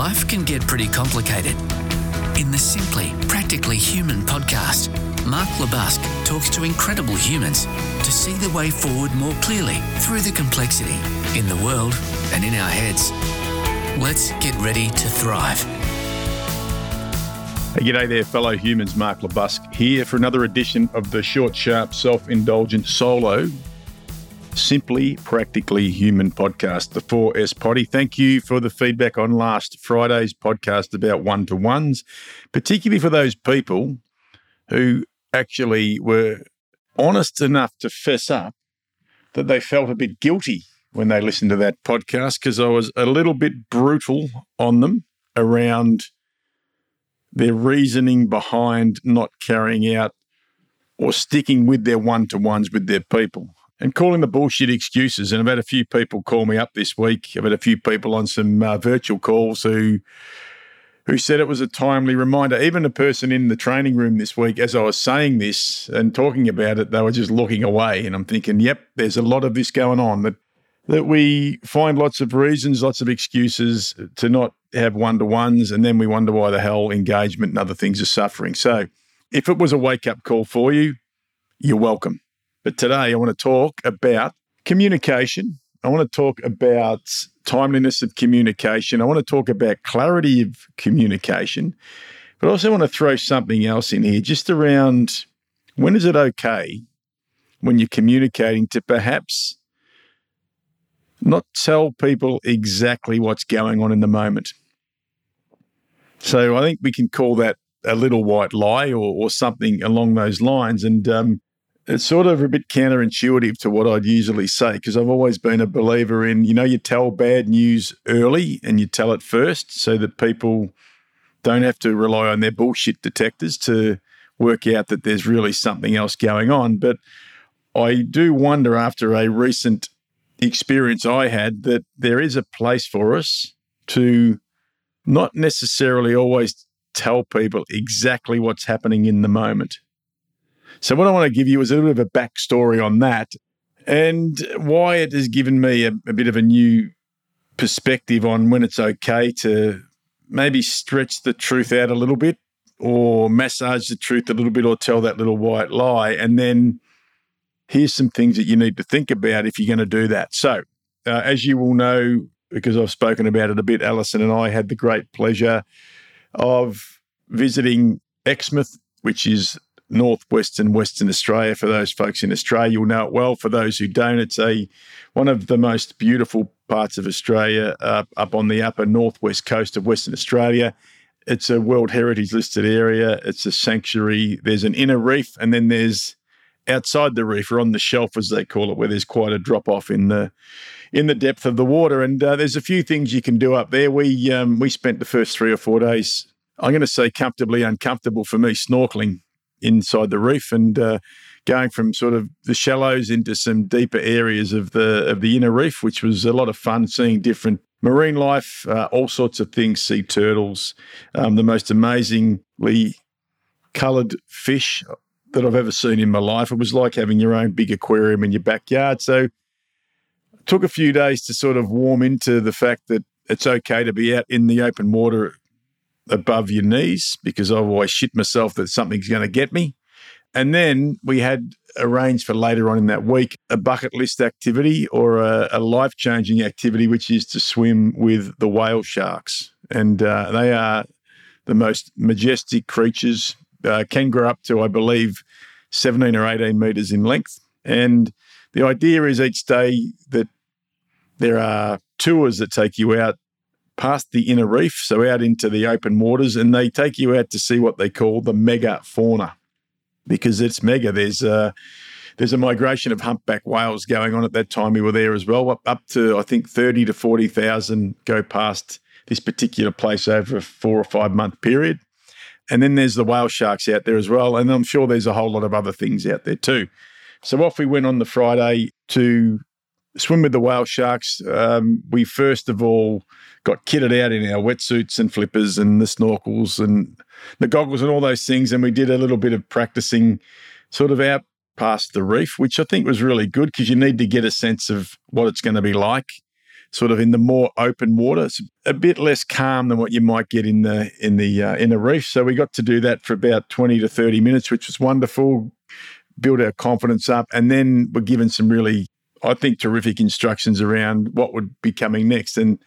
life can get pretty complicated. In the Simply Practically Human podcast, Mark LeBusque talks to incredible humans to see the way forward more clearly through the complexity in the world and in our heads. Let's get ready to thrive. Hey, g'day there, fellow humans. Mark LeBusque here for another edition of the short, sharp, self indulgent solo Simply Practically Human podcast, the 4S Potty. Thank you for the feedback on last Friday's podcast about one to ones, particularly for those people who actually were honest enough to fess up that they felt a bit guilty when they listened to that podcast because I was a little bit brutal on them around their reasoning behind not carrying out or sticking with their one to ones with their people and calling the bullshit excuses. And I've had a few people call me up this week. I've had a few people on some uh, virtual calls who who said it was a timely reminder. Even a person in the training room this week, as I was saying this and talking about it, they were just looking away. And I'm thinking, yep, there's a lot of this going on that that we find lots of reasons, lots of excuses to not have one to ones, and then we wonder why the hell engagement and other things are suffering. So, if it was a wake up call for you, you're welcome. But today I want to talk about communication. I want to talk about timeliness of communication. I want to talk about clarity of communication. But I also want to throw something else in here just around when is it okay when you're communicating to perhaps not tell people exactly what's going on in the moment. So I think we can call that a little white lie or, or something along those lines. And um, it's sort of a bit counterintuitive to what I'd usually say because I've always been a believer in, you know, you tell bad news early and you tell it first so that people don't have to rely on their bullshit detectors to work out that there's really something else going on. But I do wonder after a recent experience I had that there is a place for us to not necessarily always tell people exactly what's happening in the moment. So, what I want to give you is a little bit of a backstory on that and why it has given me a, a bit of a new perspective on when it's okay to maybe stretch the truth out a little bit or massage the truth a little bit or tell that little white lie. And then here's some things that you need to think about if you're going to do that. So, uh, as you will know, because I've spoken about it a bit, Alison and I had the great pleasure of visiting Exmouth, which is northwestern Western Australia. For those folks in Australia, you'll know it well. For those who don't, it's a one of the most beautiful parts of Australia, uh, up on the upper northwest coast of Western Australia. It's a World Heritage listed area. It's a sanctuary. There's an inner reef, and then there's outside the reef, or on the shelf, as they call it, where there's quite a drop off in the in the depth of the water. And uh, there's a few things you can do up there. We um, we spent the first three or four days. I'm going to say comfortably uncomfortable for me snorkeling inside the reef and uh, going from sort of the shallows into some deeper areas of the of the inner reef, which was a lot of fun seeing different marine life, uh, all sorts of things, sea turtles, um, the most amazingly coloured fish that I've ever seen in my life. It was like having your own big aquarium in your backyard. So took a few days to sort of warm into the fact that it's okay to be out in the open water above your knees because I've always shit myself that something's going to get me. And then we had arranged for later on in that week a bucket list activity or a, a life changing activity, which is to swim with the whale sharks. And uh, they are the most majestic creatures, uh, can grow up to, I believe, 17 or 18 meters in length. And the idea is each day that there are tours that take you out past the inner reef, so out into the open waters, and they take you out to see what they call the mega fauna because it's mega. There's a, there's a migration of humpback whales going on at that time we were there as well, up, up to I think 30 to 40,000 go past this particular place over a four or five month period. And then there's the whale sharks out there as well. And I'm sure there's a whole lot of other things out there too. So off we went on the Friday to swim with the whale sharks. Um, we first of all got kitted out in our wetsuits and flippers and the snorkels and the goggles and all those things. And we did a little bit of practicing sort of out past the reef, which I think was really good because you need to get a sense of what it's going to be like. sort of in the more open water. It's a bit less calm than what you might get in the in the uh, in the reef. So we got to do that for about twenty to thirty minutes, which was wonderful. Build our confidence up, and then we're given some really, I think, terrific instructions around what would be coming next. And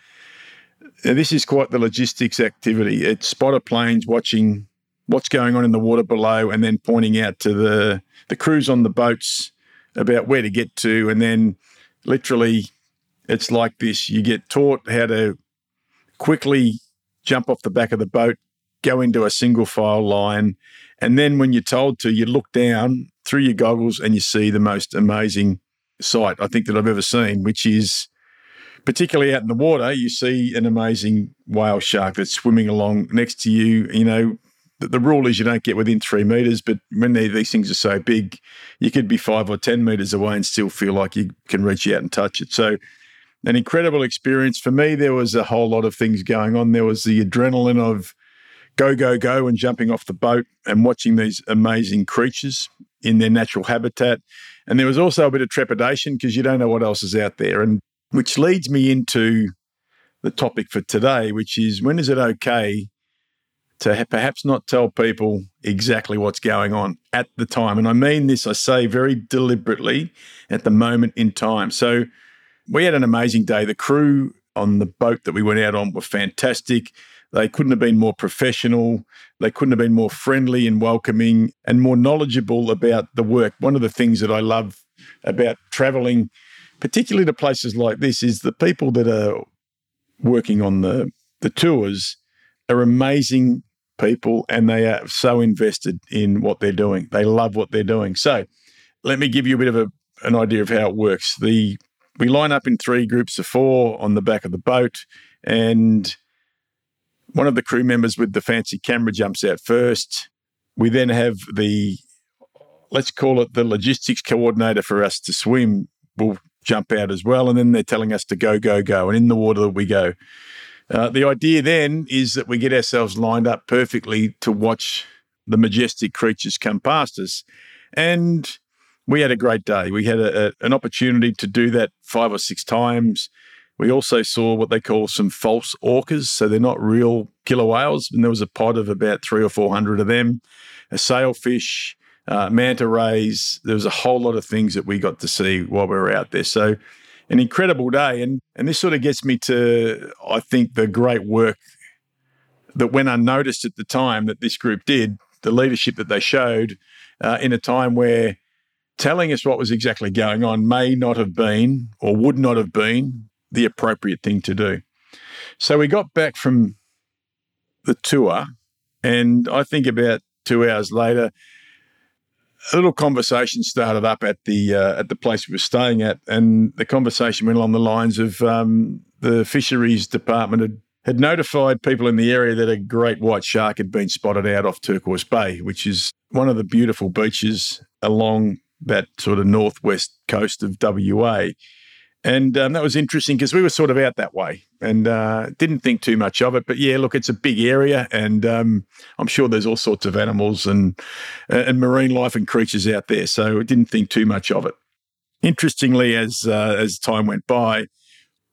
this is quite the logistics activity. It's spotter planes watching what's going on in the water below, and then pointing out to the the crews on the boats about where to get to, and then literally it's like this you get taught how to quickly jump off the back of the boat, go into a single file line, and then when you're told to, you look down through your goggles and you see the most amazing sight I think that I've ever seen, which is particularly out in the water, you see an amazing whale shark that's swimming along next to you, you know, the, the rule is you don't get within three meters, but when these things are so big, you could be five or 10 meters away and still feel like you can reach out and touch it. So, an incredible experience. For me, there was a whole lot of things going on. There was the adrenaline of go, go, go, and jumping off the boat and watching these amazing creatures in their natural habitat. And there was also a bit of trepidation because you don't know what else is out there. And which leads me into the topic for today, which is when is it okay to perhaps not tell people exactly what's going on at the time. And I mean this, I say very deliberately at the moment in time. So we had an amazing day. The crew on the boat that we went out on were fantastic. They couldn't have been more professional. They couldn't have been more friendly and welcoming and more knowledgeable about the work. One of the things that I love about traveling, particularly to places like this, is the people that are working on the, the tours are amazing people and they are so invested in what they're doing. They love what they're doing. So let me give you a bit of a, an idea of how it works. The we line up in three groups of four on the back of the boat, and one of the crew members with the fancy camera jumps out first. We then have the let's call it the logistics coordinator for us to swim will jump out as well, and then they're telling us to go, go, go, and in the water that we go. Uh, the idea then is that we get ourselves lined up perfectly to watch the majestic creatures come past us. And we had a great day. We had a, a, an opportunity to do that five or six times. We also saw what they call some false orcas. So they're not real killer whales. And there was a pod of about three or 400 of them, a sailfish, uh, manta rays. There was a whole lot of things that we got to see while we were out there. So an incredible day. And, and this sort of gets me to, I think, the great work that went unnoticed at the time that this group did, the leadership that they showed uh, in a time where telling us what was exactly going on may not have been or would not have been the appropriate thing to do. So we got back from the tour, and I think about two hours later, a little conversation started up at the uh, at the place we were staying at, and the conversation went along the lines of um, the fisheries department had, had notified people in the area that a great white shark had been spotted out off Turquoise Bay, which is one of the beautiful beaches along that sort of northwest coast of WA. And um, that was interesting because we were sort of out that way and uh, didn't think too much of it. But yeah, look, it's a big area, and um, I'm sure there's all sorts of animals and uh, and marine life and creatures out there. So I didn't think too much of it. Interestingly, as uh, as time went by,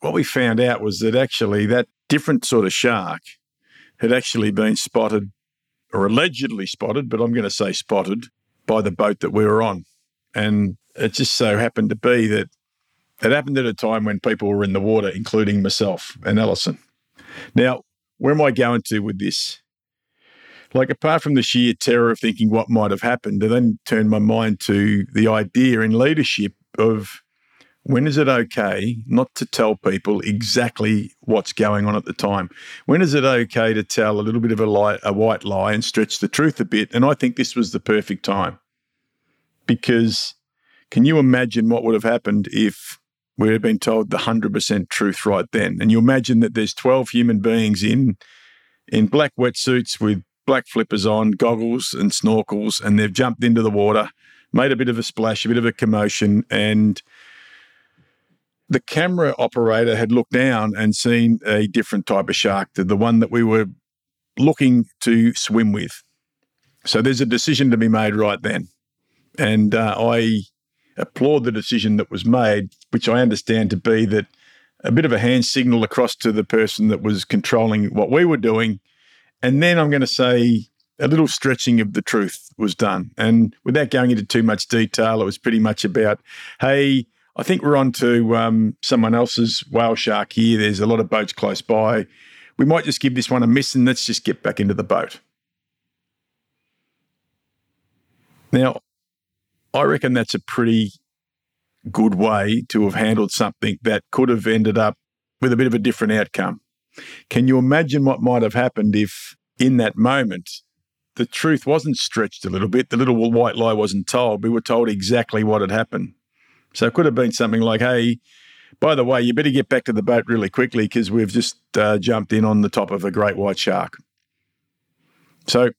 what we found out was that actually that different sort of shark had actually been spotted, or allegedly spotted, but I'm going to say spotted by the boat that we were on, and it just so happened to be that it happened at a time when people were in the water, including myself and Alison. Now, where am I going to with this? Like, apart from the sheer terror of thinking what might have happened, I then turned my mind to the idea in leadership of when is it okay not to tell people exactly what's going on at the time? When is it okay to tell a little bit of a lie, a white lie, and stretch the truth a bit? And I think this was the perfect time because can you imagine what would have happened if we had been told the 100% truth right then. And you imagine that there's 12 human beings in in black wetsuits with black flippers on, goggles and snorkels, and they've jumped into the water, made a bit of a splash, a bit of a commotion, and the camera operator had looked down and seen a different type of shark to the one that we were looking to swim with. So there's a decision to be made right then. And uh, I applaud the decision that was made, which I understand to be that a bit of a hand signal across to the person that was controlling what we were doing. And then I'm going to say a little stretching of the truth was done. And without going into too much detail, it was pretty much about, hey, I think we're on to um, someone else's whale shark here. There's a lot of boats close by. We might just give this one a miss and let's just get back into the boat. Now, I reckon that's a pretty good way to have handled something that could have ended up with a bit of a different outcome. Can you imagine what might have happened if, in that moment, the truth wasn't stretched a little bit? The little white lie wasn't told. We were told exactly what had happened. So it could have been something like, hey, by the way, you better get back to the boat really quickly because we've just uh, jumped in on the top of a great white shark. So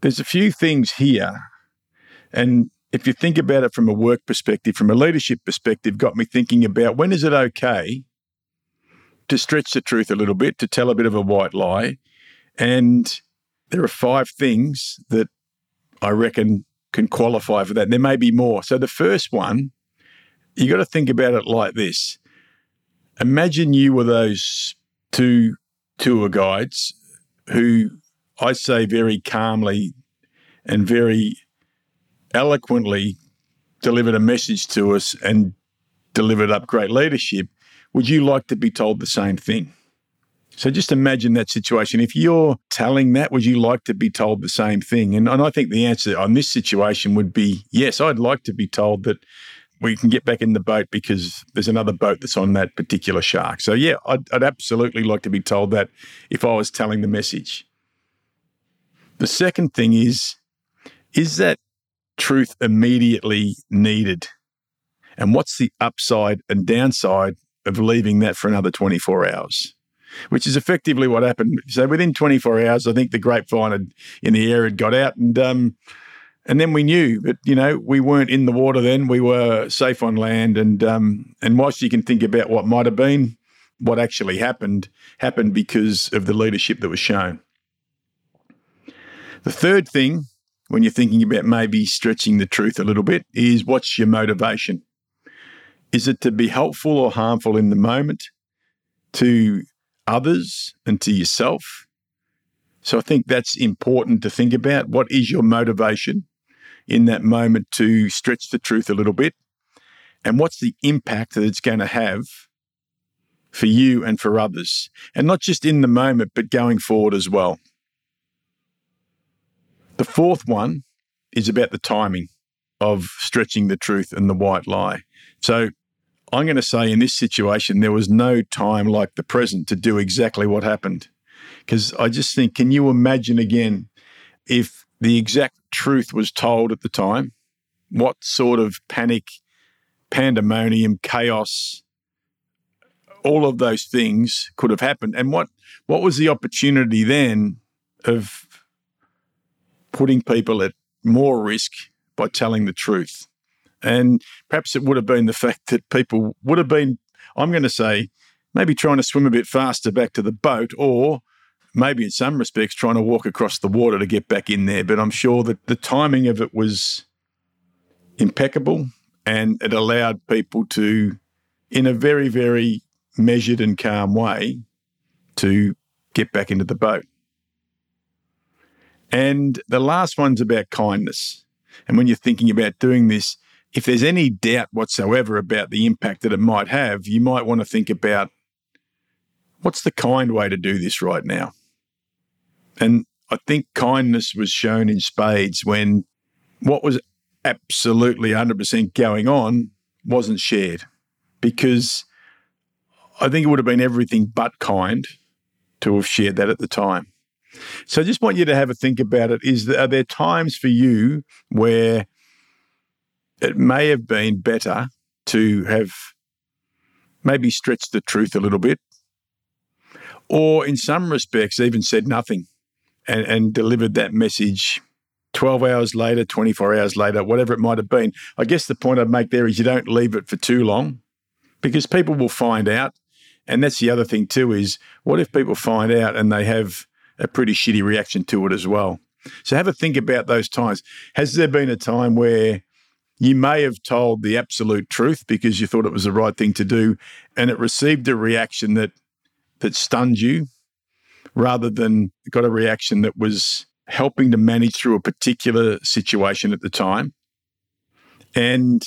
there's a few things here. And if you think about it from a work perspective, from a leadership perspective, got me thinking about when is it okay to stretch the truth a little bit, to tell a bit of a white lie. And there are five things that I reckon can qualify for that. There may be more. So the first one, you got to think about it like this. Imagine you were those two tour guides who I say very calmly and very eloquently delivered a message to us and delivered up great leadership, would you like to be told the same thing? So just imagine that situation. If you're telling that, would you like to be told the same thing? And, and I think the answer on this situation would be yes, I'd like to be told that we can get back in the boat because there's another boat that's on that particular shark. So, yeah, I'd, I'd absolutely like to be told that if I was telling the message. The second thing is, is that truth immediately needed? And what's the upside and downside of leaving that for another 24 hours? Which is effectively what happened. So within 24 hours, I think the grapevine had, in the air had got out, and um, and then we knew that you know we weren't in the water. Then we were safe on land, and um, and whilst you can think about what might have been, what actually happened happened because of the leadership that was shown. The third thing when you're thinking about maybe stretching the truth a little bit is what's your motivation? Is it to be helpful or harmful in the moment to others and to yourself? So I think that's important to think about. What is your motivation in that moment to stretch the truth a little bit? And what's the impact that it's going to have for you and for others? And not just in the moment, but going forward as well. The fourth one is about the timing of stretching the truth and the white lie. So I'm going to say in this situation, there was no time like the present to do exactly what happened. Because I just think, can you imagine again if the exact truth was told at the time? What sort of panic, pandemonium, chaos, all of those things could have happened? And what, what was the opportunity then of putting people at more risk by telling the truth. And perhaps it would have been the fact that people would have been, I'm going to say, maybe trying to swim a bit faster back to the boat, or maybe in some respects trying to walk across the water to get back in there. But I'm sure that the timing of it was impeccable and it allowed people to, in a very, very measured and calm way, to get back into the boat. And the last one's about kindness. And when you're thinking about doing this, if there's any doubt whatsoever about the impact that it might have, you might want to think about what's the kind way to do this right now? And I think kindness was shown in spades when what was absolutely 100% going on wasn't shared because I think it would have been everything but kind to have shared that at the time. So I just want you to have a think about it. Is there, are there times for you where it may have been better to have maybe stretched the truth a little bit, or in some respects, even said nothing and, and delivered that message 12 hours later, 24 hours later, whatever it might have been. I guess the point I'd make there is you don't leave it for too long because people will find out. And that's the other thing, too, is what if people find out and they have a pretty shitty reaction to it as well. So have a think about those times. Has there been a time where You may have told the absolute truth because you thought it was the right thing to do, and it received a reaction that that stunned you, rather than got a reaction that was helping to manage through a particular situation at the time. And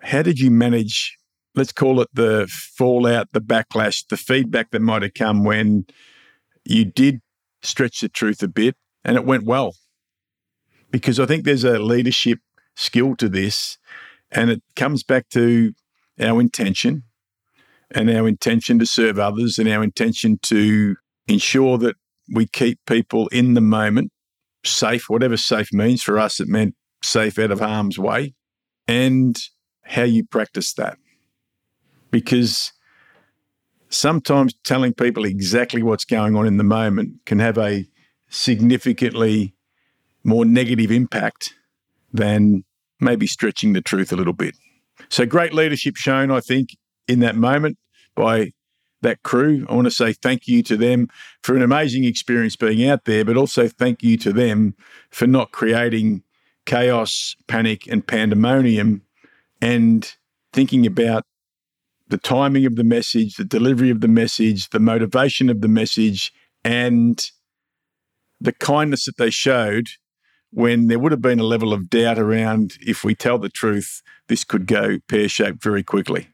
how did you manage? Let's call it the fallout, the backlash, the feedback that might have come when you did stretch the truth a bit and it went well. Because I think there's a leadership skill to this, and it comes back to our intention and our intention to serve others and our intention to ensure that we keep people in the moment safe, whatever safe means. For us, it meant safe out of harm's way, and how you practice that. Because sometimes telling people exactly what's going on in the moment can have a significantly more negative impact than maybe stretching the truth a little bit. So, great leadership shown, I think, in that moment by that crew. I want to say thank you to them for an amazing experience being out there, but also thank you to them for not creating chaos, panic, and pandemonium and thinking about the timing of the message, the delivery of the message, the motivation of the message, and the kindness that they showed when there would have been a level of doubt around if we tell the truth, this could go pear shaped very quickly.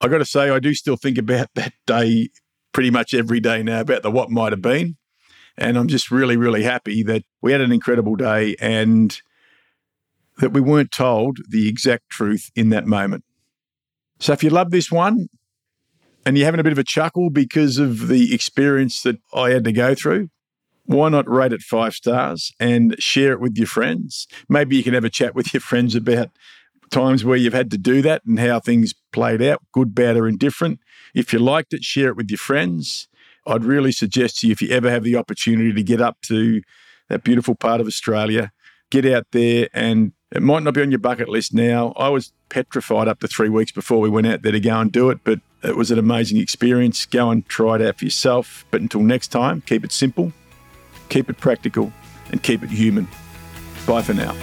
I got to say, I do still think about that day pretty much every day now about the what might have been. And I'm just really, really happy that we had an incredible day and that we weren't told the exact truth in that moment. So if you love this one and you're having a bit of a chuckle because of the experience that I had to go through, why not rate it five stars and share it with your friends? Maybe you can have a chat with your friends about times where you've had to do that and how things played out, good, bad, or indifferent. If you liked it, share it with your friends. I'd really suggest to you, if you ever have the opportunity to get up to that beautiful part of Australia, get out there and it might not be on your bucket list now. I was petrified up to three weeks before we went out there to go and do it, but it was an amazing experience. Go and try it out for yourself. But until next time, keep it simple, keep it practical, and keep it human. Bye for now.